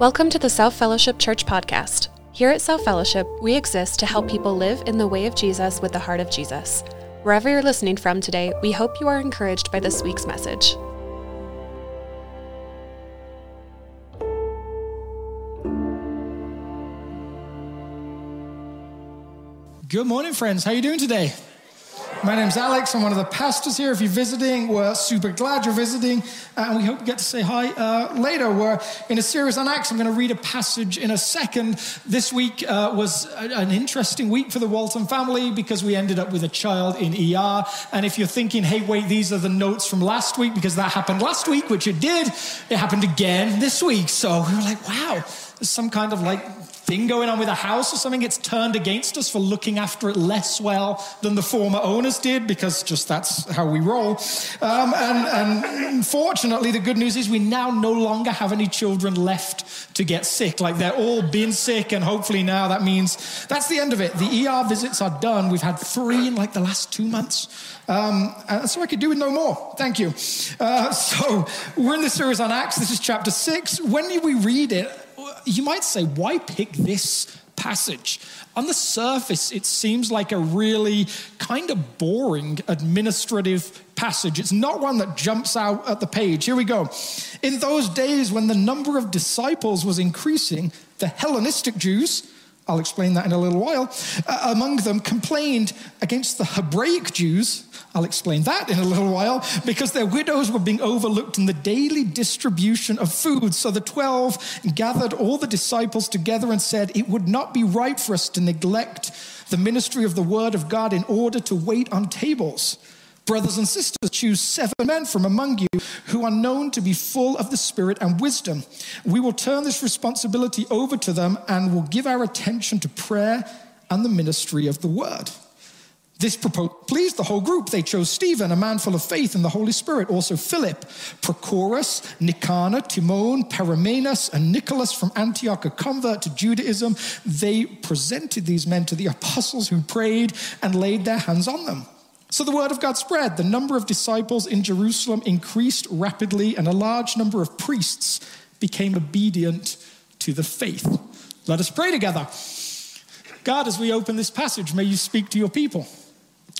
Welcome to the South Fellowship Church podcast. Here at South Fellowship, we exist to help people live in the way of Jesus with the heart of Jesus. Wherever you're listening from today, we hope you are encouraged by this week's message. Good morning, friends. How are you doing today? My name's Alex. I'm one of the pastors here. If you're visiting, we're super glad you're visiting, uh, and we hope you get to say hi uh, later. We're in a series on Acts. I'm going to read a passage in a second. This week uh, was a, an interesting week for the Walton family because we ended up with a child in ER. And if you're thinking, hey, wait, these are the notes from last week because that happened last week, which it did, it happened again this week. So we were like, wow, there's some kind of like thing going on with a house or something, it's turned against us for looking after it less well than the former owners did, because just that's how we roll. Um, and, and unfortunately, the good news is we now no longer have any children left to get sick. Like they're all been sick, and hopefully now that means that's the end of it. The ER visits are done. We've had three in like the last two months. Um, and so I could do with no more. Thank you. Uh, so we're in the series on Acts. This is chapter six. When we read it, you might say, why pick this passage? On the surface, it seems like a really kind of boring administrative passage. It's not one that jumps out at the page. Here we go. In those days when the number of disciples was increasing, the Hellenistic Jews, I'll explain that in a little while, uh, among them complained against the Hebraic Jews I'll explain that in a little while, because their widows were being overlooked in the daily distribution of food. So the 12 gathered all the disciples together and said, It would not be right for us to neglect the ministry of the word of God in order to wait on tables. Brothers and sisters, choose seven men from among you who are known to be full of the Spirit and wisdom. We will turn this responsibility over to them and will give our attention to prayer and the ministry of the word. This pleased the whole group. They chose Stephen, a man full of faith in the Holy Spirit, also Philip, Prochorus, Nicanor, Timon, Parmenas, and Nicholas from Antioch, a convert to Judaism. They presented these men to the apostles who prayed and laid their hands on them. So the word of God spread. The number of disciples in Jerusalem increased rapidly, and a large number of priests became obedient to the faith. Let us pray together. God, as we open this passage, may you speak to your people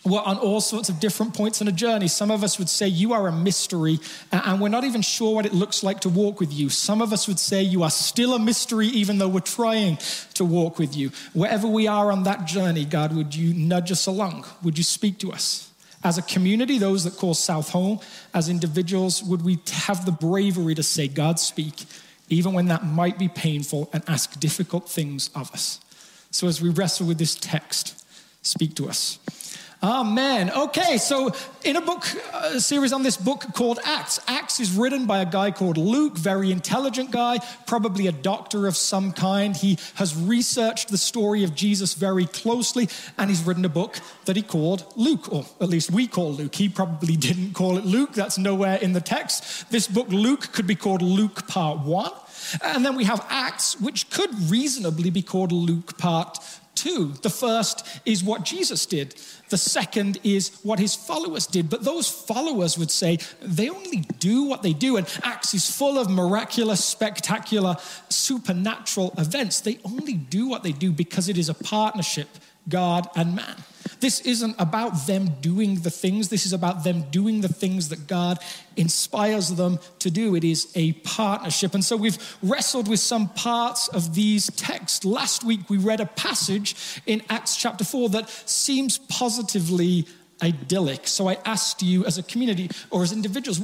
we're on all sorts of different points in a journey. Some of us would say you are a mystery, and we're not even sure what it looks like to walk with you. Some of us would say you are still a mystery, even though we're trying to walk with you. Wherever we are on that journey, God, would you nudge us along? Would you speak to us? As a community, those that call South home, as individuals, would we have the bravery to say, God, speak, even when that might be painful, and ask difficult things of us? So as we wrestle with this text, speak to us. Amen. Okay, so in a book a series on this book called Acts, Acts is written by a guy called Luke, very intelligent guy, probably a doctor of some kind. He has researched the story of Jesus very closely, and he's written a book that he called Luke, or at least we call Luke. He probably didn't call it Luke, that's nowhere in the text. This book, Luke, could be called Luke Part 1. And then we have Acts, which could reasonably be called Luke Part 2. The first is what Jesus did. The second is what his followers did. But those followers would say they only do what they do. And Acts is full of miraculous, spectacular, supernatural events. They only do what they do because it is a partnership, God and man. This isn't about them doing the things, this is about them doing the things that God inspires them to do. It is a partnership. And so we've wrestled with some parts of these texts. Last week we read a passage in Acts chapter 4 that seems positively idyllic. So I asked you as a community or as individuals,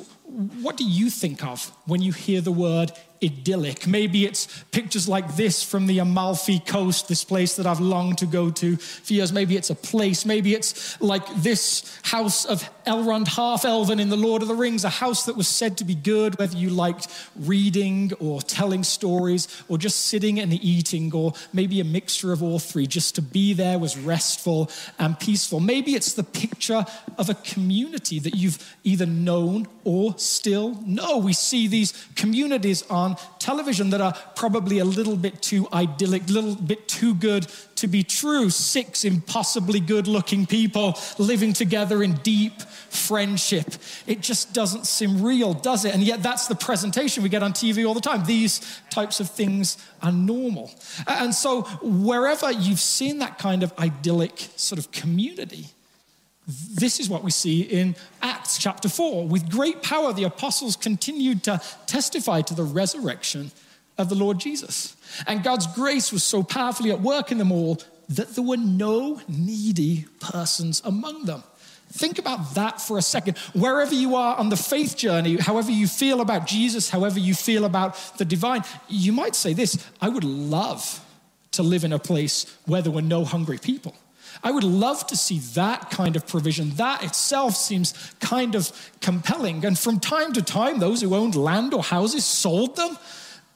what do you think of when you hear the word idyllic. Maybe it's pictures like this from the Amalfi Coast, this place that I've longed to go to for years. Maybe it's a place. Maybe it's like this house of Elrond half elven in The Lord of the Rings, a house that was said to be good, whether you liked reading or telling stories or just sitting and eating, or maybe a mixture of all three. Just to be there was restful and peaceful. Maybe it's the picture of a community that you've either known or still know. We see these communities on television that are probably a little bit too idyllic, a little bit too good to be true. Six impossibly good looking people living together in deep friendship. It just doesn't seem real, does it? And yet, that's the presentation we get on TV all the time. These types of things are normal. And so, wherever you've seen that kind of idyllic sort of community, this is what we see in Acts chapter 4. With great power, the apostles continued to testify to the resurrection of the Lord Jesus. And God's grace was so powerfully at work in them all that there were no needy persons among them. Think about that for a second. Wherever you are on the faith journey, however you feel about Jesus, however you feel about the divine, you might say this I would love to live in a place where there were no hungry people. I would love to see that kind of provision. That itself seems kind of compelling. And from time to time, those who owned land or houses sold them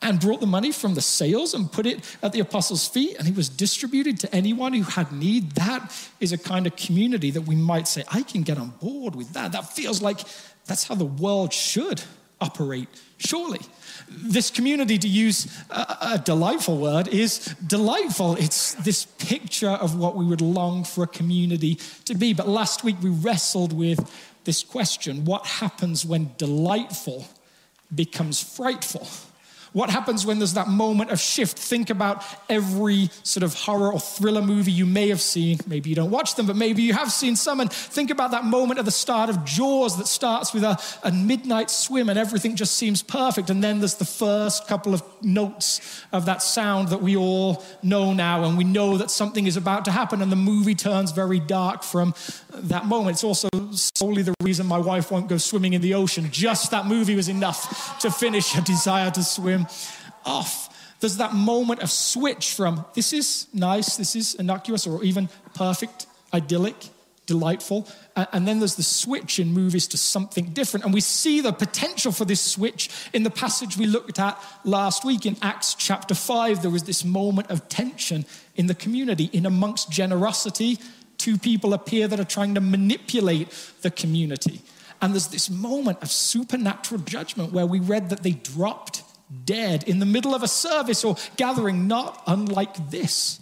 and brought the money from the sales and put it at the apostles' feet, and it was distributed to anyone who had need. That is a kind of community that we might say, I can get on board with that. That feels like that's how the world should operate, surely. This community, to use a, delightful word, is delightful. It's this picture of what we would long for a community to be. But last week we wrestled with this question what happens when delightful becomes frightful? What happens when there's that moment of shift? Think about every sort of horror or thriller movie you may have seen. Maybe you don't watch them, but maybe you have seen some. And think about that moment at the start of Jaws that starts with a, a midnight swim and everything just seems perfect. And then there's the first couple of notes of that sound that we all know now. And we know that something is about to happen. And the movie turns very dark from that moment. It's also solely the reason my wife won't go swimming in the ocean. Just that movie was enough to finish her desire to swim off. There's that moment of switch from this is nice, this is innocuous, or even perfect, idyllic, delightful. And then there's the switch in movies to something different. And we see the potential for this switch in the passage we looked at last week in Acts chapter 5. There was this moment of tension in the community, in amongst generosity. Two people appear that are trying to manipulate the community. And there's this moment of supernatural judgment where we read that they dropped dead in the middle of a service or gathering, not unlike this.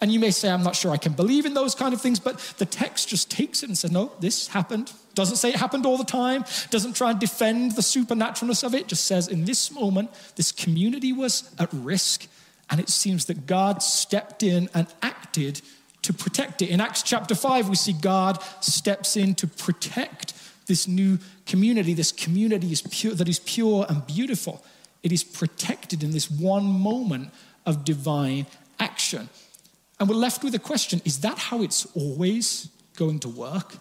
And you may say, I'm not sure I can believe in those kind of things, but the text just takes it and says, no, this happened. Doesn't say it happened all the time, doesn't try and defend the supernaturalness of it, just says in this moment, this community was at risk. And it seems that God stepped in and acted to protect it. In Acts chapter 5, we see God steps in to protect this new community. This community is pure, that is pure and beautiful. It is protected in this one moment of divine action. And we're left with a question is that how it's always going to work?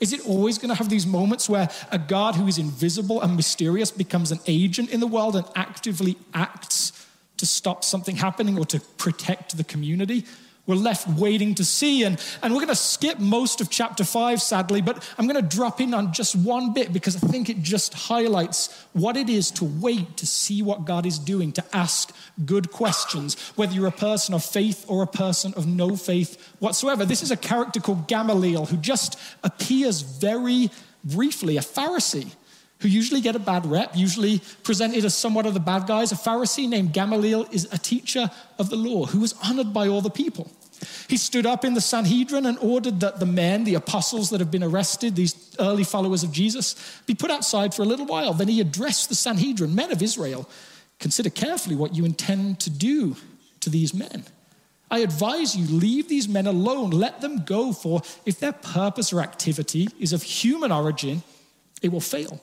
Is it always going to have these moments where a God who is invisible and mysterious becomes an agent in the world and actively acts to stop something happening or to protect the community? We're left waiting to see. And, and we're going to skip most of chapter five, sadly, but I'm going to drop in on just one bit because I think it just highlights what it is to wait to see what God is doing, to ask good questions, whether you're a person of faith or a person of no faith whatsoever. This is a character called Gamaliel who just appears very briefly, a Pharisee who usually get a bad rep, usually presented as somewhat of the bad guys. A Pharisee named Gamaliel is a teacher of the law who was honored by all the people. He stood up in the Sanhedrin and ordered that the men, the apostles that have been arrested, these early followers of Jesus, be put outside for a little while. Then he addressed the Sanhedrin, men of Israel, consider carefully what you intend to do to these men. I advise you, leave these men alone, let them go, for if their purpose or activity is of human origin, it will fail.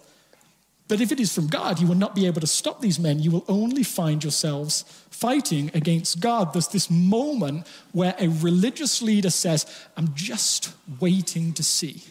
But if it is from God, you will not be able to stop these men. You will only find yourselves fighting against God. There's this moment where a religious leader says, I'm just waiting to see.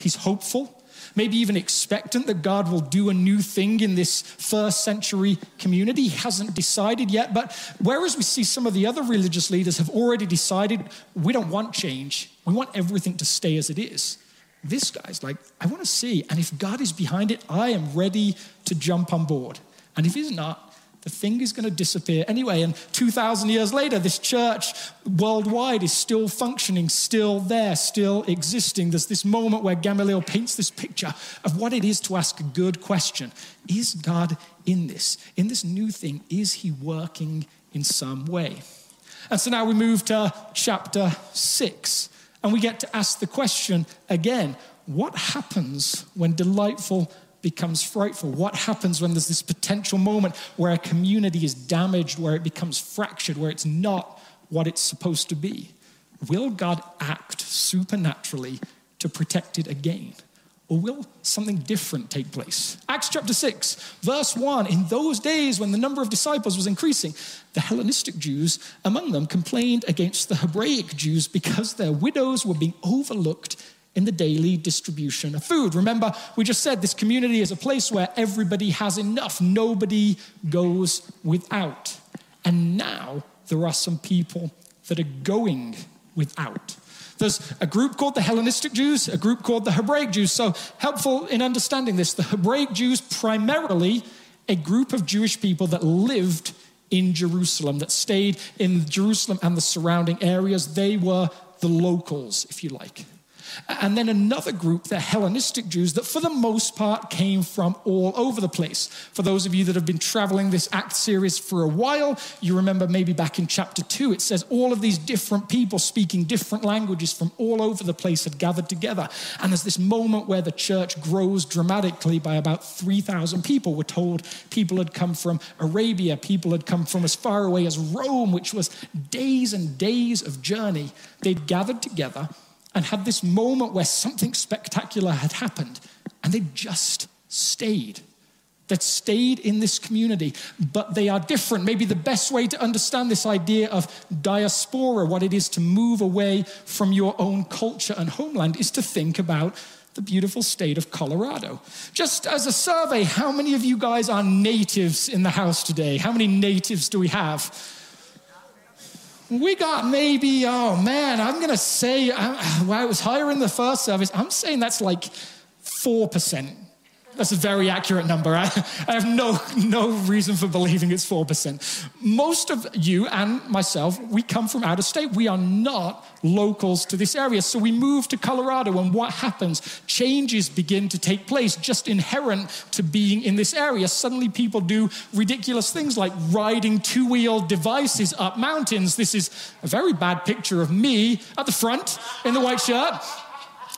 He's hopeful, maybe even expectant that God will do a new thing in this first century community. He hasn't decided yet. But whereas we see some of the other religious leaders have already decided, we don't want change, we want everything to stay as it is. This guy's like, I want to see. And if God is behind it, I am ready to jump on board. And if he's not, the thing is going to disappear anyway. And 2,000 years later, this church worldwide is still functioning, still there, still existing. There's this moment where Gamaliel paints this picture of what it is to ask a good question Is God in this? In this new thing, is He working in some way? And so now we move to chapter 6, and we get to ask the question again what happens when delightful becomes frightful? What happens when there's this potential moment where a community is damaged, where it becomes fractured, where it's not what it's supposed to be? Will God act supernaturally to protect it again? Or will something different take place? Acts chapter 6, verse 1 In those days when the number of disciples was increasing, the Hellenistic Jews among them complained against the Hebraic Jews because their widows were being overlooked in the daily distribution of food. Remember, we just said this community is a place where everybody has enough, nobody goes without. And now there are some people that are going without. There's a group called the Hellenistic Jews, a group called the Hebraic Jews. So, helpful in understanding this, the Hebraic Jews, primarily a group of Jewish people that lived in Jerusalem, that stayed in Jerusalem and the surrounding areas. They were the locals, if you like. And then another group, the Hellenistic Jews, that for the most part came from all over the place. For those of you that have been traveling this Act series for a while, you remember maybe back in chapter two, it says all of these different people speaking different languages from all over the place had gathered together. And there's this moment where the church grows dramatically by about 3,000 people. We're told people had come from Arabia, people had come from as far away as Rome, which was days and days of journey. They'd gathered together and had this moment where something spectacular had happened, and they just stayed. That stayed in this community, but they are different. Maybe the best way to understand this idea of diaspora, what it is to move away from your own culture and homeland, is to think about the beautiful state of Colorado. Just as a survey, how many of you guys are natives in the house today? How many natives do we have? We got maybe, oh man, I'm going to say, uh, well, I was higher in the first service. I'm saying that's like 4%. That's a very accurate number. I, I, have no, no reason for believing it's 4%. Most of you and myself, we come from out of state. We are not locals to this area. So we move to Colorado, and what happens? Changes begin to take place just inherent to being in this area. Suddenly, people do ridiculous things like riding two wheeled devices up mountains. This is a very bad picture of me at the front in the white shirt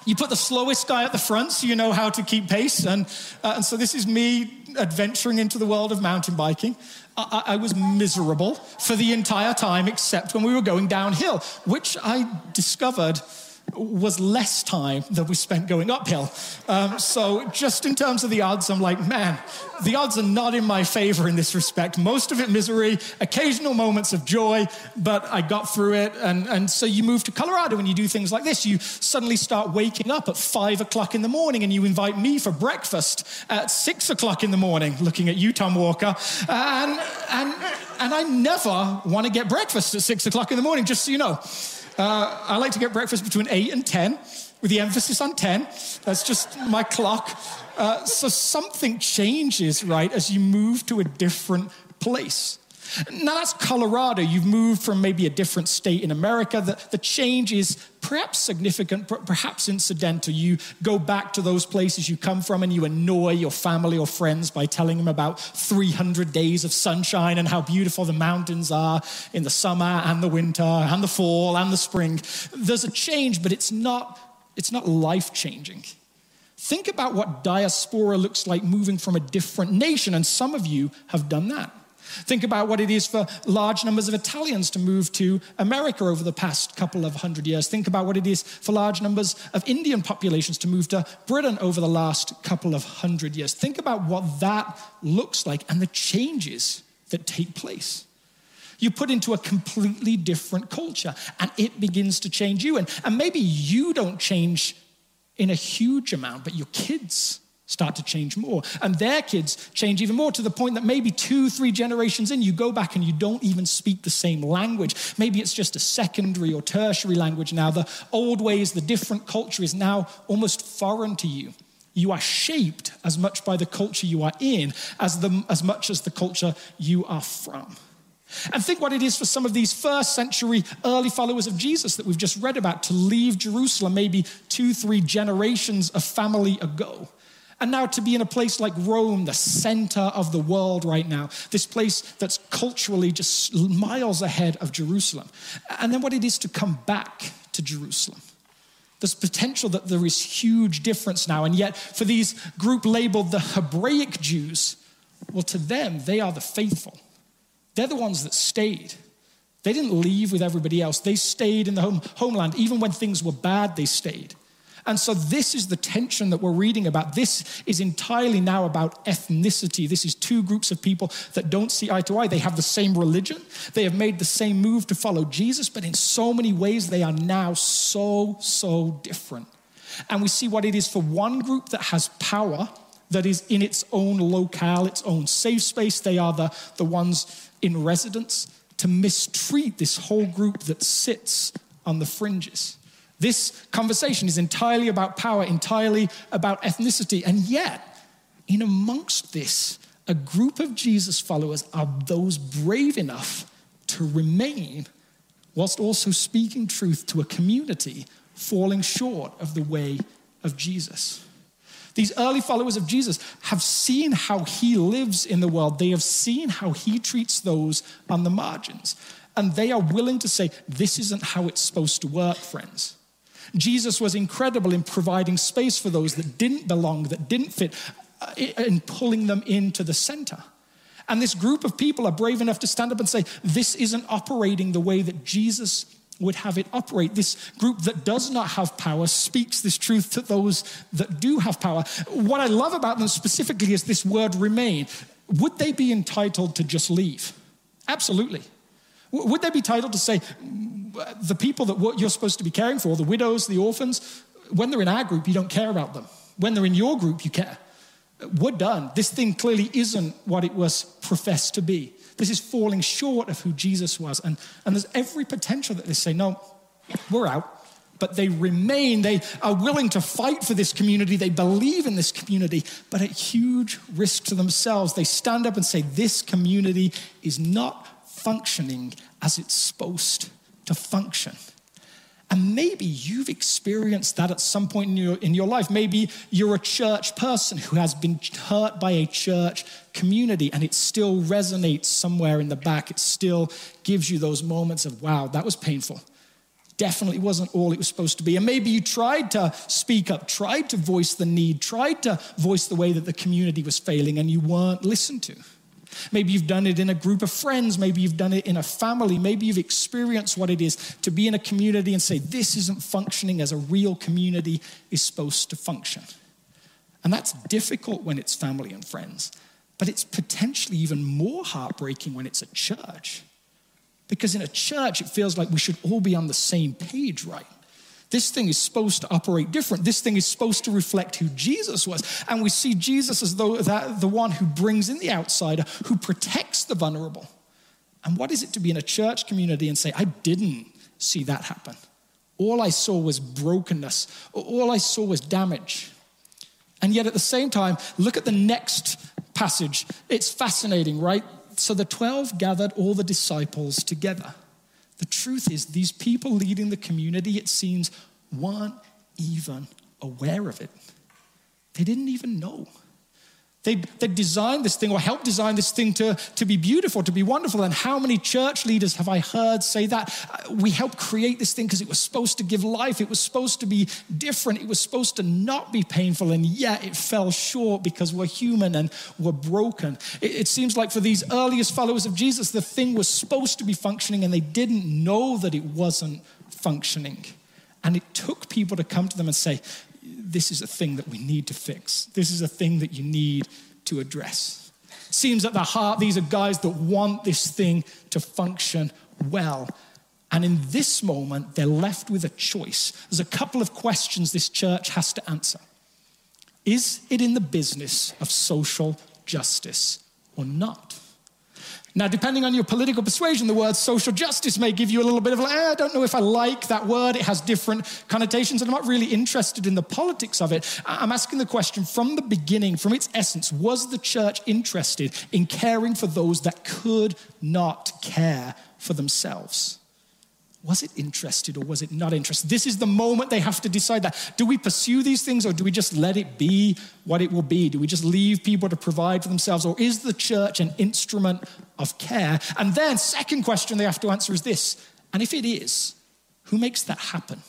you put the slowest guy at the front so you know how to keep pace. And, uh, and so this is me adventuring into the world of mountain biking. I, I, was miserable for the entire time except when we were going downhill, which I discovered was less time than we spent going uphill. Um, so, just in terms of the odds, I'm like, man, the odds are not in my favor in this respect. Most of it misery, occasional moments of joy, but I got through it. And, and so, you move to Colorado and you do things like this. You suddenly start waking up at five o'clock in the morning and you invite me for breakfast at six o'clock in the morning, looking at you, Tom Walker. And, and, and I never want to get breakfast at six o'clock in the morning, just so you know. Uh, I like to get breakfast between 8 and 10, with the emphasis on 10. That's just my clock. Uh, so something changes, right, as you move to a different place. Now that's Colorado. You've moved from maybe a different state in America. The, the change is perhaps significant, perhaps incidental. You go back to those places you come from and you annoy your family or friends by telling them about 300 days of sunshine and how beautiful the mountains are in the summer and the winter and the fall and the spring. There's a change, but it's not, it's not life changing. Think about what diaspora looks like moving from a different nation, and some of you have done that. Think about what it is for large numbers of Italians to move to America over the past couple of hundred years. Think about what it is for large numbers of Indian populations to move to Britain over the last couple of hundred years. Think about what that looks like and the changes that take place. You put into a completely different culture and it begins to change you. And, and maybe you don't change in a huge amount, but your kids start to change more. And their kids change even more to the point that maybe two, three generations in, you go back and you don't even speak the same language. Maybe it's just a secondary or tertiary language now. The old ways, the different culture is now almost foreign to you. You are shaped as much by the culture you are in as, the, as much as the culture you are from. And think what it is for some of these first century early followers of Jesus that we've just read about to leave Jerusalem maybe two, three generations of family ago. And now to be in a place like Rome, the center of the world right now, this place that's culturally just miles ahead of Jerusalem. And then what it is to come back to Jerusalem. There's potential that there is huge difference now. And yet, for these group labeled the Hebraic Jews, well, to them, they are the faithful. They're the ones that stayed. They didn't leave with everybody else. They stayed in the home, homeland. Even when things were bad, they stayed. And so, this is the tension that we're reading about. This is entirely now about ethnicity. This is two groups of people that don't see eye to eye. They have the same religion, they have made the same move to follow Jesus, but in so many ways, they are now so, so different. And we see what it is for one group that has power, that is in its own locale, its own safe space. They are the, the ones in residence to mistreat this whole group that sits on the fringes. This conversation is entirely about power, entirely about ethnicity. And yet, in amongst this, a group of Jesus followers are those brave enough to remain whilst also speaking truth to a community falling short of the way of Jesus. These early followers of Jesus have seen how he lives in the world. They have seen how he treats those on the margins. And they are willing to say, This isn't how it's supposed to work, friends. Jesus was incredible in providing space for those that didn't belong, that didn't fit, uh, in pulling them into the center. And this group of people are brave enough to stand up and say, This isn't operating the way that Jesus would have it operate. This group that does not have power speaks this truth to those that do have power. What I love about them specifically is this word remain. Would they be entitled to just leave? Absolutely. Would they be titled to say, the people that you're supposed to be caring for, the widows, the orphans, when they're in our group, you don't care about them. When they're in your group, you care. We're done. This thing clearly isn't what it was professed to be. This is falling short of who Jesus was. And, and there's every potential that they say, no, we're out. But they remain, they are willing to fight for this community. They believe in this community, but at huge risk to themselves. They stand up and say, This community is not functioning as it's supposed to function. And maybe you've experienced that at some point in your, in your life. Maybe you're a church person who has been hurt by a church community and it still resonates somewhere in the back. It still gives you those moments of, wow, that was painful. Definitely wasn't all it was supposed to be. And maybe you tried to speak up, tried to voice the need, tried to voice the way that the community was failing, and you weren't listened to. Maybe you've done it in a group of friends. Maybe you've done it in a family. Maybe you've experienced what it is to be in a community and say, this isn't functioning as a real community is supposed to function. And that's difficult when it's family and friends, but it's potentially even more heartbreaking when it's a church. Because in a church, it feels like we should all be on the same page, right? This thing is supposed to operate different. This thing is supposed to reflect who Jesus was. And we see Jesus as though that, the one who brings in the outsider, who protects the vulnerable. And what is it to be in a church community and say, I didn't see that happen? All I saw was brokenness, all I saw was damage. And yet at the same time, look at the next passage. It's fascinating, right? So the 12 gathered all the disciples together. The truth is, these people leading the community, it seems, weren't even aware of it. They didn't even know. They, they designed this thing or helped design this thing to, to be beautiful, to be wonderful. And how many church leaders have I heard say that? Uh, we helped create this thing because it was supposed to give life. It was supposed to be different. It was supposed to not be painful. And yet it fell short because we're human and we're broken. It, it seems like for these earliest followers of Jesus, the thing was supposed to be functioning and they didn't know that it wasn't functioning. And it took people to come to them and say, this is a thing that we need to fix. This is a thing that you need to address. Seems at the heart, these are guys that want this thing to function well. And in this moment, they're left with a choice. There's a couple of questions this church has to answer. Is it in the business of social justice or not? Now, depending on your political persuasion, the word social justice may give you a little bit of, like, eh, I don't know if I like that word. It has different connotations, and I'm not really interested in the politics of it. I'm asking the question from the beginning, from its essence, was the church interested in caring for those that could not care for themselves? Was it interested or was it not interested? This is the moment they have to decide that. Do we pursue these things or do we just let it be what it will be? Do we just leave people to provide for themselves or is the church an instrument of care? And then, second question they have to answer is this and if it is, who makes that happen?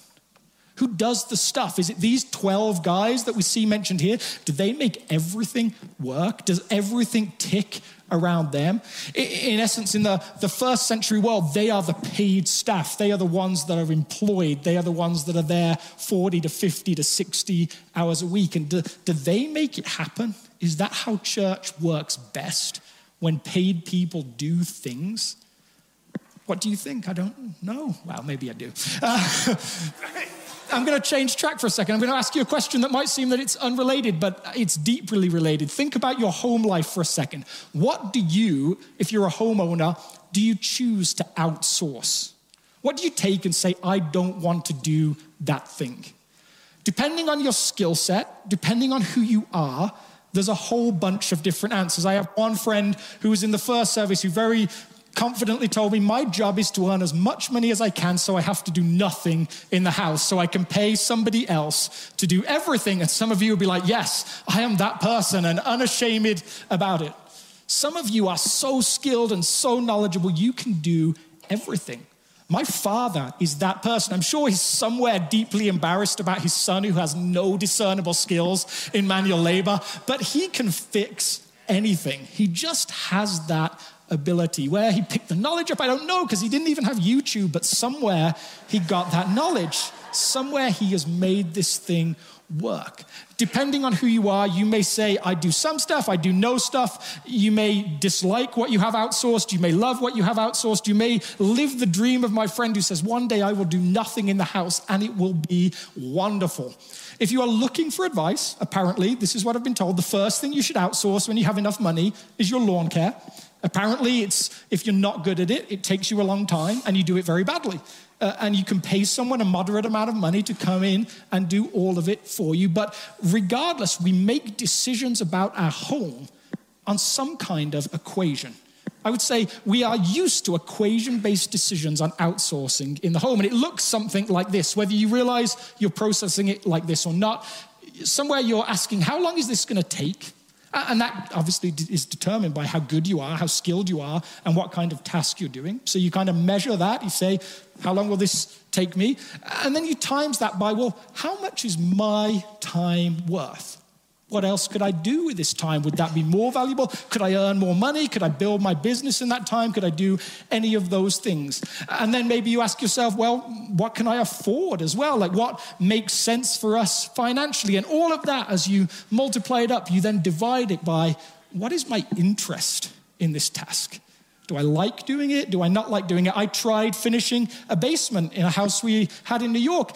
Who does the stuff? Is it these 12 guys that we see mentioned here? Do they make everything work? Does everything tick around them. In essence, in the, the first century world, they are the paid staff. They are the ones that are employed. They are the ones that are there 40 to 50 to 60 hours a week. And do, do they make it happen? Is that how church works best? When paid people do things? What do you think? I don't know. Well, maybe I do. Uh, I'm going to change track for a second. I'm going to ask you a question that might seem that it's unrelated, but it's deeply related. Think about your home life for a second. What do you, if you're a homeowner, do you choose to outsource? What do you take and say, I don't want to do that thing? Depending on your skill set, depending on who you are, there's a whole bunch of different answers. I have one friend who was in the first service who very confidently told me my job is to earn as much money as I can so I have to do nothing in the house so I can pay somebody else to do everything. And some of you will be like, yes, I am that person and unashamed about it. Some of you are so skilled and so knowledgeable, you can do everything. My father is that person. I'm sure he's somewhere deeply embarrassed about his son who has no discernible skills in manual labor, but he can fix anything. He just has that ability. Where he picked the knowledge up, I don't know, because he didn't even have YouTube, but somewhere he got that knowledge. Somewhere he has made this thing work. Depending on who you are, you may say, I do some stuff, I do no stuff. You may dislike what you have outsourced. You may love what you have outsourced. You may live the dream of my friend who says, One day I will do nothing in the house and it will be wonderful. If you are looking for advice, apparently, this is what I've been told the first thing you should outsource when you have enough money is your lawn care. Apparently, it's if you're not good at it, it takes you a long time and you do it very badly. Uh, and you can pay someone a moderate amount of money to come in and do all of it for you. But regardless, we make decisions about our home on some kind of equation. I would say we are used to equation based decisions on outsourcing in the home. And it looks something like this, whether you realize you're processing it like this or not. Somewhere you're asking, how long is this going to take? And that obviously is determined by how good you are, how skilled you are, and what kind of task you're doing. So you kind of measure that. You say, how long will this take me? And then you times that by, well, how much is my time worth? What else could I do with this time? Would that be more valuable? Could I earn more money? Could I build my business in that time? Could I do any of those things? And then maybe you ask yourself, well, what can I afford as well? Like what makes sense for us financially? And all of that, as you multiply it up, you then divide it by what is my interest in this task? Do I like doing it? Do I not like doing it? I tried finishing a basement in a house we had in New York,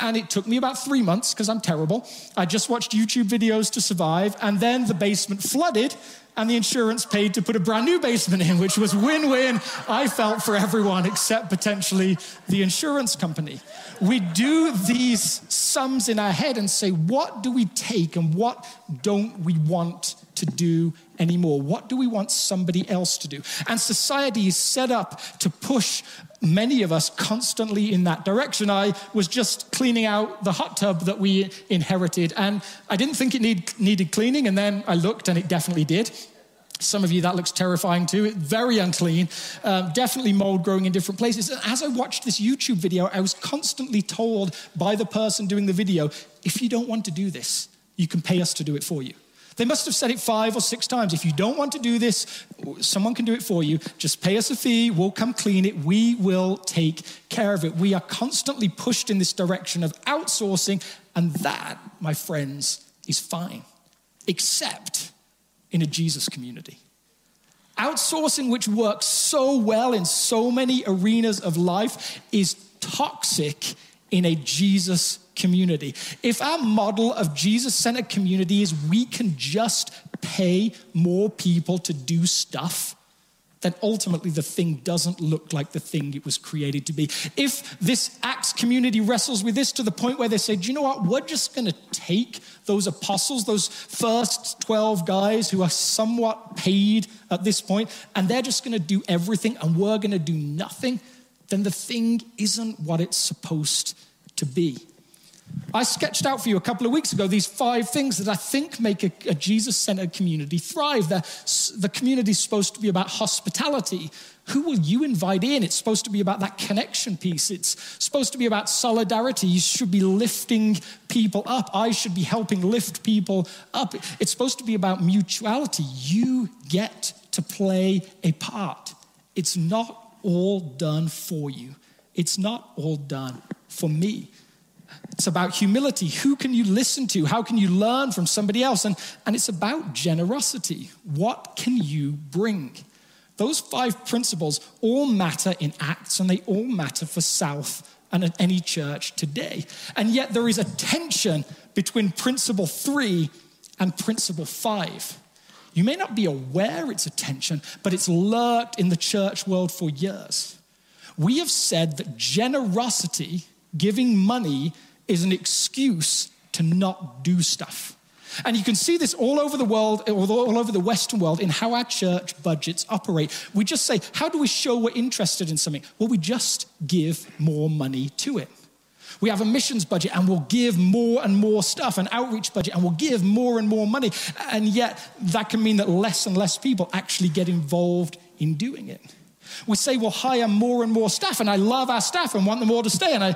and it took me about three months because I'm terrible. I just watched YouTube videos to survive, and then the basement flooded, and the insurance paid to put a brand new basement in, which was win win, I felt, for everyone except potentially the insurance company. We do these sums in our head and say, what do we take and what don't we want to do anymore? What do we want somebody else to do? And society is set up to push many of us constantly in that direction. I was just cleaning out the hot tub that we inherited, and I didn't think it need, needed cleaning, and then I looked and it definitely did. Some of you, that looks terrifying too. Very unclean, um, definitely mold growing in different places. And as I watched this YouTube video, I was constantly told by the person doing the video if you don't want to do this, you can pay us to do it for you. They must have said it five or six times. If you don't want to do this, someone can do it for you. Just pay us a fee, we'll come clean it, we will take care of it. We are constantly pushed in this direction of outsourcing, and that, my friends, is fine, except in a Jesus community. Outsourcing, which works so well in so many arenas of life, is toxic in a Jesus community. If our model of Jesus centered community is we can just pay more people to do stuff, then ultimately the thing doesn't look like the thing it was created to be. If this Acts community wrestles with this to the point where they say, do you know what? We're just going to take those apostles, those first 12 guys who are somewhat paid at this point, and they're just going to do everything and we're going to do nothing, then the thing isn't what it's supposed to be. I sketched out for you a couple of weeks ago these five things that I think make a, a Jesus centered community thrive. The, the community is supposed to be about hospitality. Who will you invite in? It's supposed to be about that connection piece. It's supposed to be about solidarity. You should be lifting people up. I should be helping lift people up. It's supposed to be about mutuality. You get to play a part. It's not all done for you, it's not all done for me. It's about humility. Who can you listen to? How can you learn from somebody else? And, and it's about generosity. What can you bring? Those five principles all matter in Acts and they all matter for South and any church today. And yet there is a tension between principle three and principle five. You may not be aware it's a tension, but it's lurked in the church world for years. We have said that generosity, giving money, is an excuse to not do stuff. And you can see this all over the world, all over the Western world, in how our church budgets operate. We just say, How do we show we're interested in something? Well, we just give more money to it. We have a missions budget and we'll give more and more stuff, an outreach budget, and we'll give more and more money. And yet, that can mean that less and less people actually get involved in doing it. We say we'll hire more and more staff, and I love our staff and want them all to stay. And I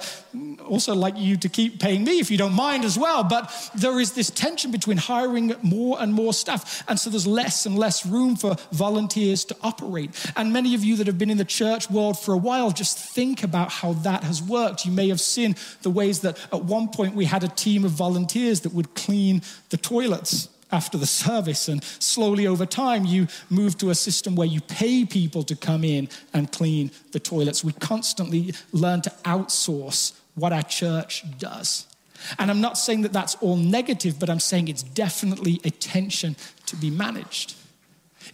also like you to keep paying me if you don't mind as well. But there is this tension between hiring more and more staff. And so there's less and less room for volunteers to operate. And many of you that have been in the church world for a while just think about how that has worked. You may have seen the ways that at one point we had a team of volunteers that would clean the toilets after the service. And slowly over time, you move to a system where you pay people to come in and clean the toilets. We constantly learn to outsource what our church does. And I'm not saying that that's all negative, but I'm saying it's definitely a tension to be managed.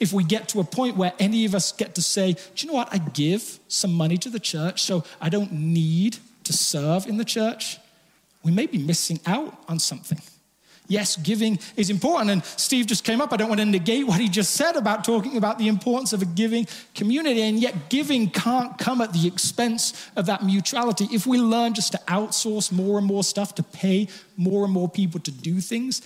If we get to a point where any of us get to say, do you know what, I give some money to the church, so I don't need to serve in the church, we may be missing out on something. Yes, giving is important. And Steve just came up. I don't want to negate what he just said about talking about the importance of a giving community. And yet, giving can't come at the expense of that mutuality. If we learn just to outsource more and more stuff, to pay more and more people to do things,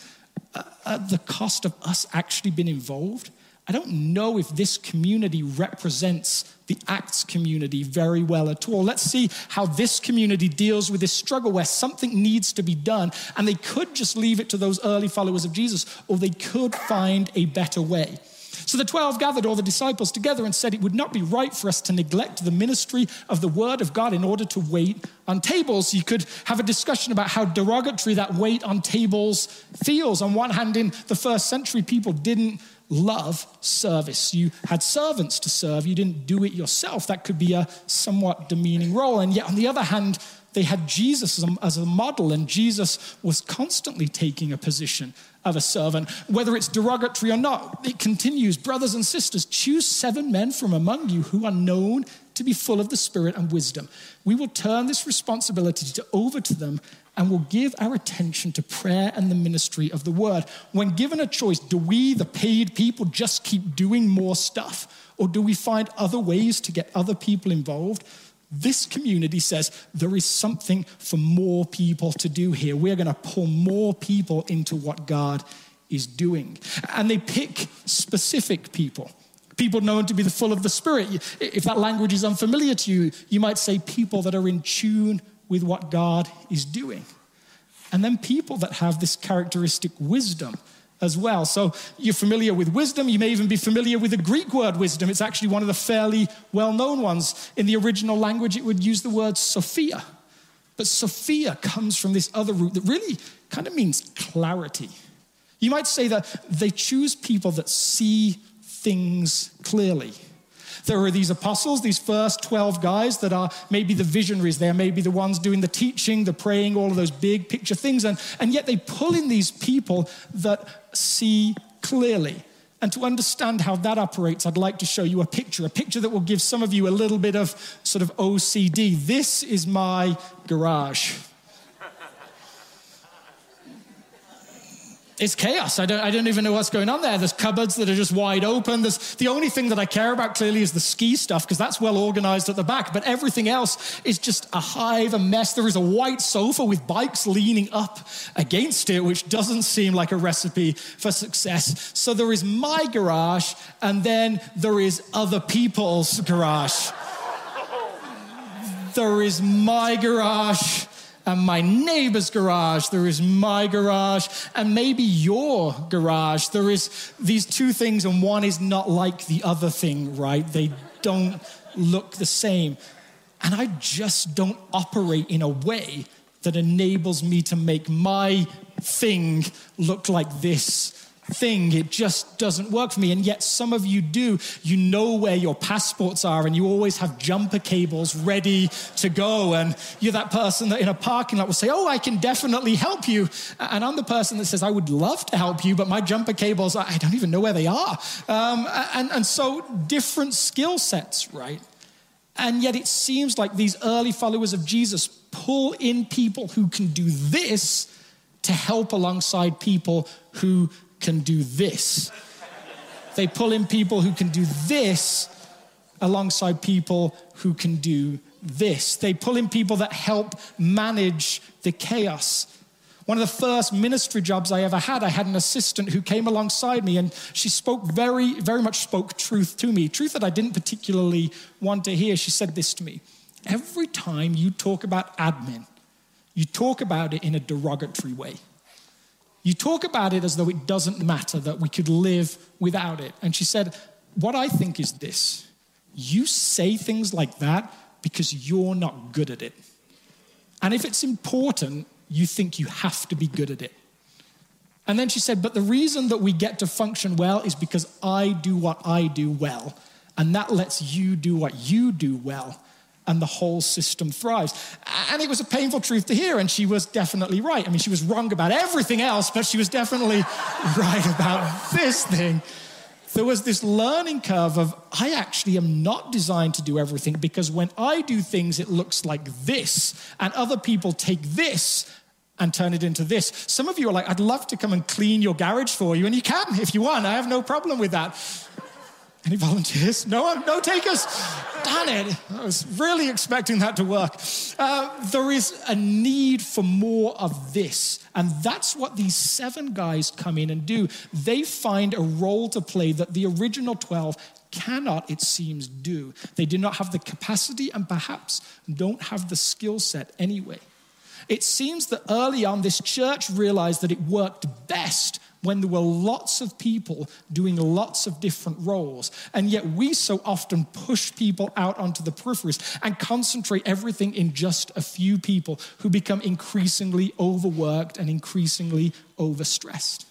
uh, at the cost of us actually being involved, I don't know if this community represents the Acts community very well at all. Let's see how this community deals with this struggle where something needs to be done. And they could just leave it to those early followers of Jesus, or they could find a better way. So the 12 gathered all the disciples together and said, It would not be right for us to neglect the ministry of the word of God in order to wait on tables. You could have a discussion about how derogatory that wait on tables feels. On one hand, in the first century, people didn't love service. You had servants to serve, you didn't do it yourself. That could be a somewhat demeaning role. And yet, on the other hand, they had Jesus as a, model, and Jesus was constantly taking a position of a servant. Whether it's derogatory or not, it continues. Brothers and sisters, choose seven men from among you who are known to be full of the Spirit and wisdom. We will turn this responsibility to, over to them and will give our attention to prayer and the ministry of the word. When given a choice, do we, the paid people, just keep doing more stuff? Or do we find other ways to get other people involved? This community says there is something for more people to do here. We're going to pull more people into what God is doing. And they pick specific people. People known to be the full of the Spirit. If that language is unfamiliar to you, you might say people that are in tune with what God is doing. And then people that have this characteristic wisdom as well. So you're familiar with wisdom. You may even be familiar with the Greek word wisdom. It's actually one of the fairly well known ones. In the original language, it would use the word Sophia. But Sophia comes from this other root that really kind of means clarity. You might say that they choose people that see things clearly. There are these apostles, these first 12 guys that are maybe the visionaries. They're maybe the ones doing the teaching, the praying, all of those big picture things. And, and yet they pull in these people that see clearly. And to understand how that operates, I'd like to show you a picture, a picture that will give some of you a little bit of sort of OCD. This is my garage. It's chaos. I don't, I don't even know what's going on there. There's cupboards that are just wide open. There's, the only thing that I care about clearly is the ski stuff because that's well organized at the back. But everything else is just a hive, a mess. There is a white sofa with bikes leaning up against it, which doesn't seem like a recipe for success. So there is my garage, and then there is other people's garage. there is my garage and my neighbor's garage, there is my garage, and maybe your garage. There is these two things, and one is not like the other thing, right? They don't look the same. And I just don't operate in a way that enables me to make my thing look like this thing. It just doesn't work for me. And yet, some of you do. You know where your passports are, and you always have jumper cables ready to go. And you're that person that in a parking lot will say, Oh, I can definitely help you. And I'm the person that says, I would love to help you, but my jumper cables, I don't even know where they are. Um, and, and so, different skill sets, right? And yet, it seems like these early followers of Jesus pull in people who can do this to help alongside people who can do this. They pull in people who can do this alongside people who can do this. They pull in people that help manage the chaos. One of the first ministry jobs I ever had, I had an assistant who came alongside me and she spoke very, very much spoke truth to me, truth that I didn't particularly want to hear. She said this to me Every time you talk about admin, you talk about it in a derogatory way. You talk about it as though it doesn't matter, that we could live without it. And she said, What I think is this you say things like that because you're not good at it. And if it's important, you think you have to be good at it. And then she said, But the reason that we get to function well is because I do what I do well. And that lets you do what you do well and the whole system thrives. And it was a painful truth to hear, and she was definitely right. I mean, she was wrong about everything else, but she was definitely right about this thing. There was this learning curve of, I actually am not designed to do everything because when I do things, it looks like this, and other people take this and turn it into this. Some of you are like, I'd love to come and clean your garage for you, and you can if you want. I have no problem with that. Any volunteers? No, one, no takers? Darn it. I was really expecting that to work. Uh, there is a need for more of this. And that's what these seven guys come in and do. They find a role to play that the original 12 cannot, it seems, do. They do not have the capacity and perhaps don't have the skill set anyway. It seems that early on, this church realized that it worked best when there were lots of people doing lots of different roles. And yet we so often push people out onto the peripheries and concentrate everything in just a few people who become increasingly overworked and increasingly overstressed.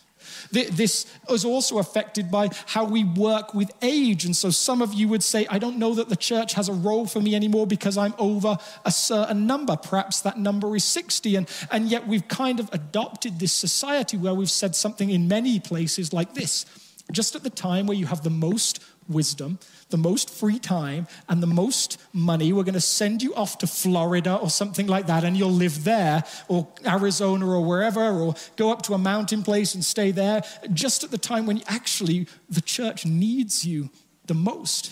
This is also affected by how we work with age. And so some of you would say, I don't know that the church has a role for me anymore because I'm over a certain number. Perhaps that number is 60. And, and yet we've kind of adopted this society where we've said something in many places like this. Just at the time where you have the most wisdom, the most free time, and the most money. We're going to send you off to Florida or something like that, and you'll live there, or Arizona or wherever, or go up to a mountain place and stay there, just at the time when actually the church needs you the most.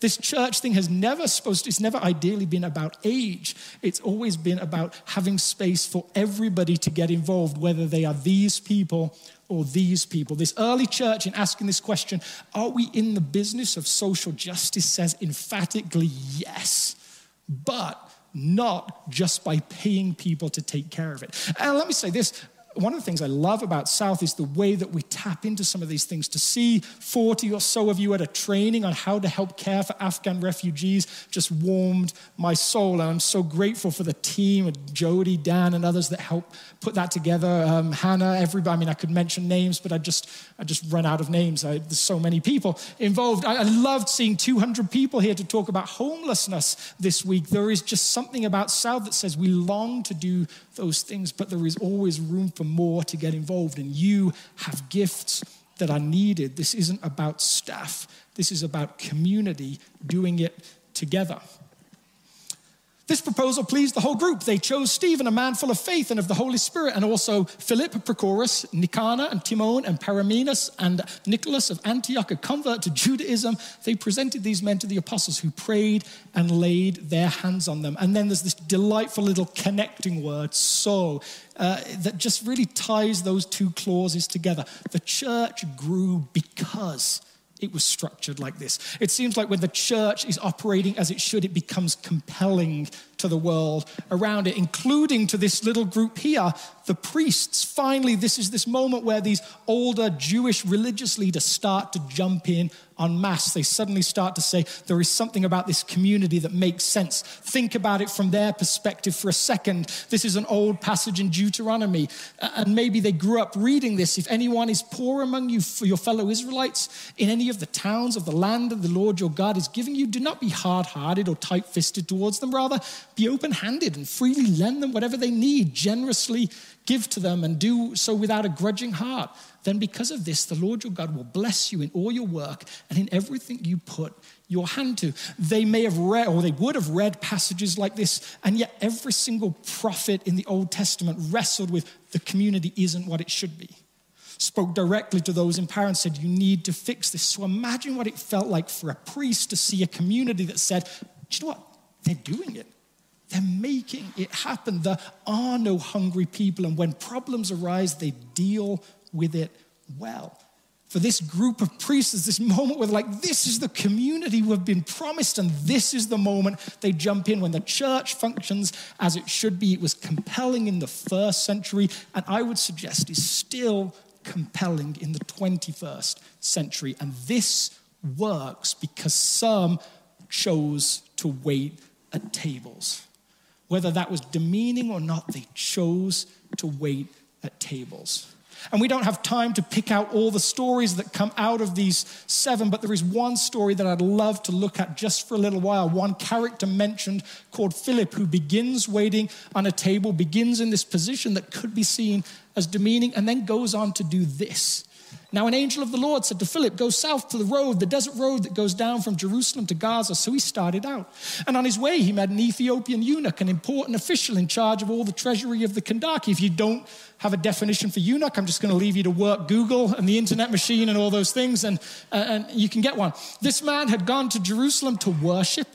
This church thing has never supposed to, it's never ideally been about age. It's always been about having space for everybody to get involved, whether they are these people or these people. This early church, in asking this question, are we in the business of social justice, says emphatically yes, but not just by paying people to take care of it. And let me say this one of the things I love about South is the way that we tap into some of these things. To see 40 or so of you at a training on how to help care for Afghan refugees just warmed my soul. And I'm so grateful for the team, Jody, Dan, and others that helped put that together. Um, Hannah, everybody. I mean, I could mention names, but I just I just run out of names. I, there's so many people involved. I, I loved seeing 200 people here to talk about homelessness this week. There is just something about South that says we long to do those things, but there is always room for more to get involved. And you have gifts that are needed. This isn't about staff, this is about community doing it together. This proposal pleased the whole group. They chose Stephen, a man full of faith and of the Holy Spirit, and also Philip, Prochorus, Nicanor, and Timon, and Parmenas, and Nicholas of Antioch, a convert to Judaism. They presented these men to the apostles who prayed and laid their hands on them. And then there's this delightful little connecting word, so, uh, that just really ties those two clauses together. The church grew because it was structured like this. It seems like when the church is operating as it should, it becomes compelling to the world around it, including to this little group here, the priests. Finally, this is this moment where these older Jewish religious leaders start to jump in en masse. They suddenly start to say, there is something about this community that makes sense. Think about it from their perspective for a second. This is an old passage in Deuteronomy, and maybe they grew up reading this. If anyone is poor among you, for your fellow Israelites, in any of the towns of the land that the Lord your God is giving you, do not be hard hearted or tight fisted towards them. Rather, be open handed and freely lend them whatever they need, generously give to them, and do so without a grudging heart then because of this, the Lord your God will bless you in all your work and in everything you put your hand to. They may have read, or they would have read passages like this, and yet every single prophet in the Old Testament wrestled with the community isn't what it should be. Spoke directly to those in power and said, You need to fix this. So imagine what it felt like for a priest to see a community that said, Do you know what? They're doing it. They're making it happen. There are no hungry people, and when problems arise, they deal with it well. For this group of priests, is this moment where like, this is the community we've been promised, and this is the moment they jump in when the church functions as it should be. It was compelling in the first century, and I would suggest is still compelling in the 21st century. And this works because some chose to wait at tables. Whether that was demeaning or not, they chose to wait at tables. And we don't have time to pick out all the stories that come out of these seven, but there is one story that I'd love to look at just for a little while. One character mentioned called Philip, who begins waiting on a table, begins in this position that could be seen as demeaning, and then goes on to do this. Now, an angel of the Lord said to Philip, Go south to the road, the desert road that goes down from Jerusalem to Gaza. So he started out. And on his way, he met an Ethiopian eunuch, an important official in charge of all the treasury of the Kandake. If you don't have a definition for eunuch, I'm just going to leave you to work Google and the internet machine and all those things, and, uh, and you can get one. This man had gone to Jerusalem to worship,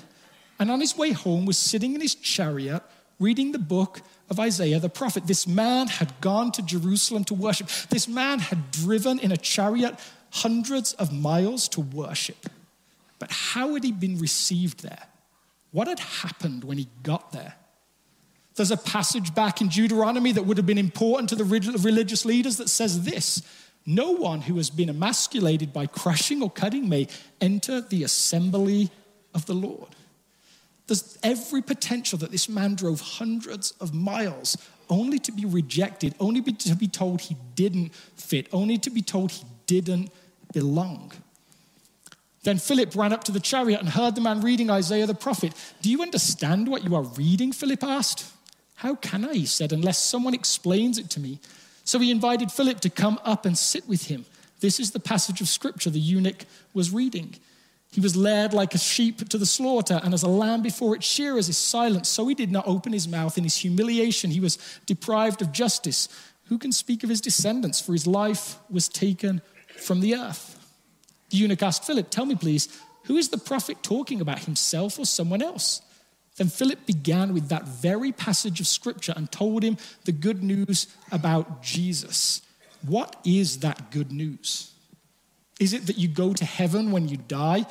and on his way home was sitting in his chariot reading the book of Isaiah the prophet. This man had gone to Jerusalem to worship. This man had driven in a chariot hundreds of miles to worship. But how had he been received there? What had happened when he got there? There's a passage back in Deuteronomy that would have been important to the religious leaders that says this No one who has been emasculated by crushing or cutting may enter the assembly of the Lord. There's every potential that this man drove hundreds of miles only to be rejected, only to be told he didn't fit, only to be told he didn't belong. Then Philip ran up to the chariot and heard the man reading Isaiah the prophet. Do you understand what you are reading? Philip asked. How can I, he said, unless someone explains it to me? So he invited Philip to come up and sit with him. This is the passage of scripture the eunuch was reading. He was led like a sheep to the slaughter, and as a lamb before its shearers is silent, so he did not open his mouth. In his humiliation, he was deprived of justice. Who can speak of his descendants? For his life was taken from the earth. The eunuch asked Philip, Tell me, please, who is the prophet talking about, himself or someone else? Then Philip began with that very passage of scripture and told him the good news about Jesus. What is that good news? Is it that you go to heaven when you die?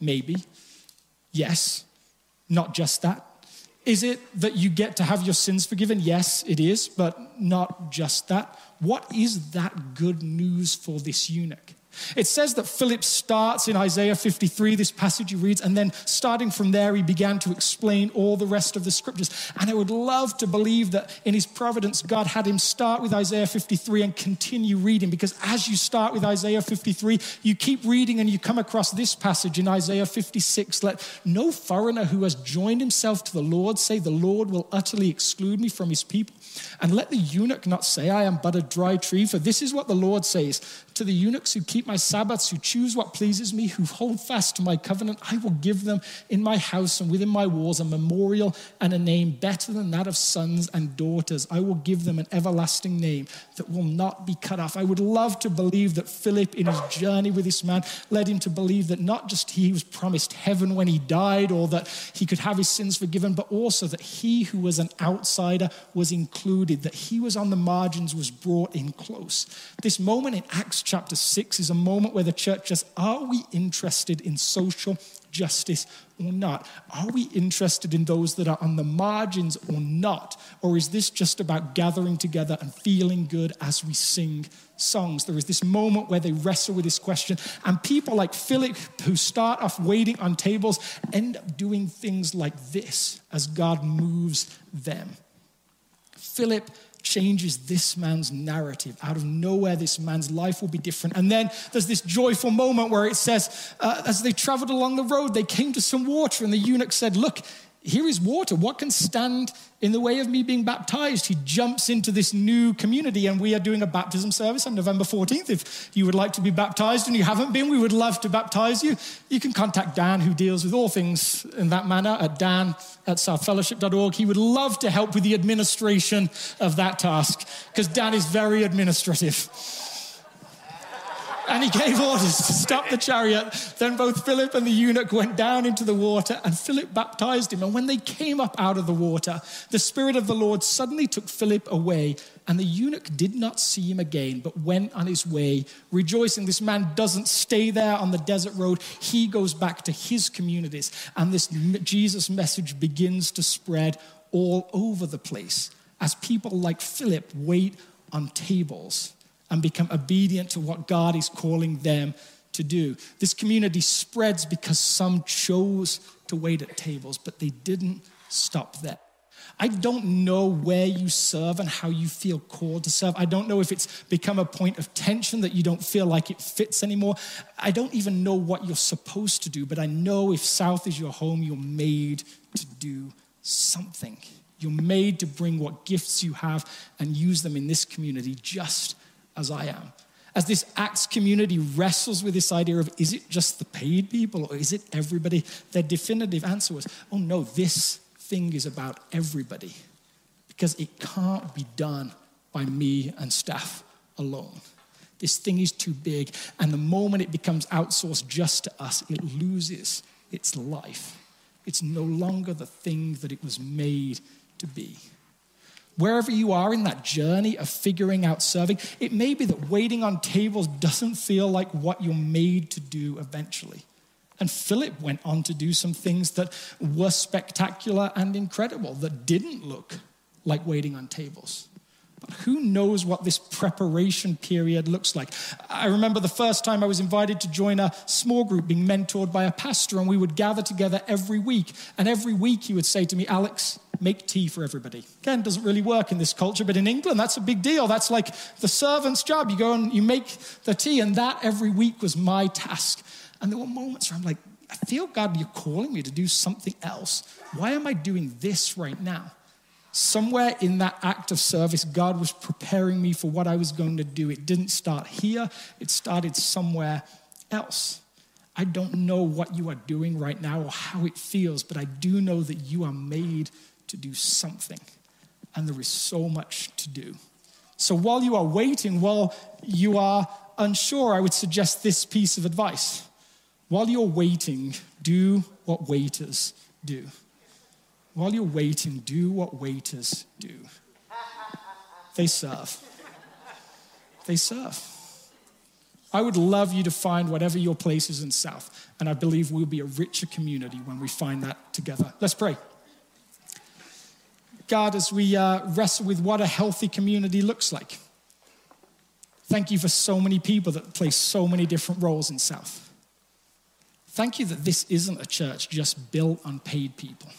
Maybe. Yes. Not just that. Is it that you get to have your sins forgiven? Yes, it is, but not just that. What is that good news for this eunuch? It says that Philip starts in Isaiah 53, this passage he reads, and then starting from there, he began to explain all the rest of the scriptures. And I would love to believe that in his providence, God had him start with Isaiah 53 and continue reading, because as you start with Isaiah 53, you keep reading and you come across this passage in Isaiah 56 Let no foreigner who has joined himself to the Lord say, The Lord will utterly exclude me from his people. And let the eunuch not say, I am but a dry tree, for this is what the Lord says to the eunuchs who keep my Sabbaths, who choose what pleases me, who hold fast to my covenant, I will give them in my house and within my walls a memorial and a name better than that of sons and daughters. I will give them an everlasting name that will not be cut off. I would love to believe that Philip, in his journey with this man, led him to believe that not just he was promised heaven when he died or that he could have his sins forgiven, but also that he who was an outsider was included, that he was on the margins, was brought in close. This moment in Acts chapter 6 is a moment where the church says, are we interested in social justice or not? Are we interested in those that are on the margins or not? Or is this just about gathering together and feeling good as we sing songs? There is this moment where they wrestle with this question, and people like Philip, who start off waiting on tables, end up doing things like this as God moves them. Philip changes this man's narrative. Out of nowhere, this man's life will be different. And then there's this joyful moment where it says, uh, as they traveled along the road, they came to some water, and the eunuch said, Look, here is water. What can stand in the way of me being baptized? He jumps into this new community, and we are doing a baptism service on November 14th. If you would like to be baptized and you haven't been, we would love to baptize you. You can contact Dan, who deals with all things in that manner, at dan at southfellowship.org. He would love to help with the administration of that task, because Dan is very administrative and he gave orders to stop the chariot. Then both Philip and the eunuch went down into the water, and Philip baptized him. And when they came up out of the water, the Spirit of the Lord suddenly took Philip away, and the eunuch did not see him again, but went on his way, rejoicing. This man doesn't stay there on the desert road, he goes back to his communities. And this Jesus message begins to spread all over the place as people like Philip wait on tables and become obedient to what God is calling them to do. This community spreads because some chose to wait at tables, but they didn't stop there. I don't know where you serve and how you feel called to serve. I don't know if it's become a point of tension that you don't feel like it fits anymore. I don't even know what you're supposed to do, but I know if South is your home, you're made to do something. You're made to bring what gifts you have and use them in this community just as I am. As this Acts community wrestles with this idea of is it just the paid people or is it everybody? Their definitive answer was, oh no, this thing is about everybody because it can't be done by me and staff alone. This thing is too big, and the moment it becomes outsourced just to us, it loses its life. It's no longer the thing that it was made to be wherever you are in that journey of figuring out serving, it may be that waiting on tables doesn't feel like what you're made to do eventually. And Philip went on to do some things that were spectacular and incredible, that didn't look like waiting on tables. But who knows what this preparation period looks like? I remember the first time I was invited to join a small group being mentored by a pastor, and we would gather together every week. And every week he would say to me, Alex, make tea for everybody. Again, doesn't really work in this culture, but in England, that's a big deal. That's like the servant's job. You go and you make the tea, and that every week was my task. And there were moments where I'm like, I feel God, you're calling me to do something else. Why am I doing this right now? Somewhere in that act of service, God was preparing me for what I was going to do. It didn't start here, it started somewhere else. I don't know what you are doing right now or how it feels, but I do know that you are made to do something. And there is so much to do. So while you are waiting, while you are unsure, I would suggest this piece of advice. While you're waiting, do what waiters do. While you're waiting, do what waiters do. They serve. They serve. I would love you to find whatever your place is in South, and I believe we'll be a richer community when we find that together. Let's pray. God, as we uh, wrestle with what a healthy community looks like, thank you for so many people that play so many different roles in South. Thank you that this isn't a church just built on paid people.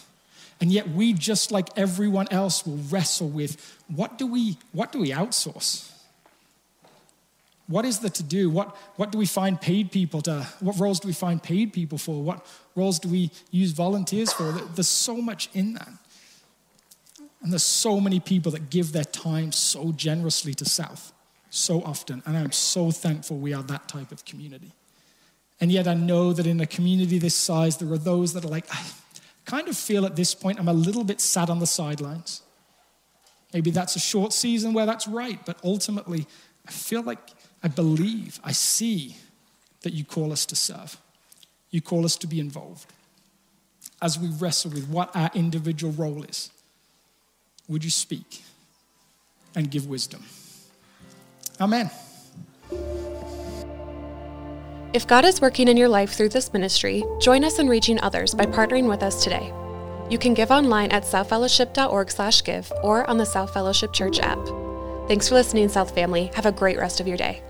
And yet we, just like everyone else, will wrestle with what do we, what do we outsource? What is the to do? What, what do we find paid people to? What roles do we find paid people for? What roles do we use volunteers for? There's so much in that. And there's so many people that give their time so generously to South, so often. And I'm so thankful we are that type of community. And yet I know that in a community this size, there are those that are like, I kind of feel at this point I'm a little bit sad on the sidelines. Maybe that's a short season where that's right, but ultimately, I feel like I believe, I see that you call us to serve. You call us to be involved. As we wrestle with what our individual role is, would you speak and give wisdom? Amen. If God is working in your life through this ministry, join us in reaching others by partnering with us today. You can give online at southfellowship.org/give or on the South Fellowship Church app. Thanks for listening, South family. Have a great rest of your day.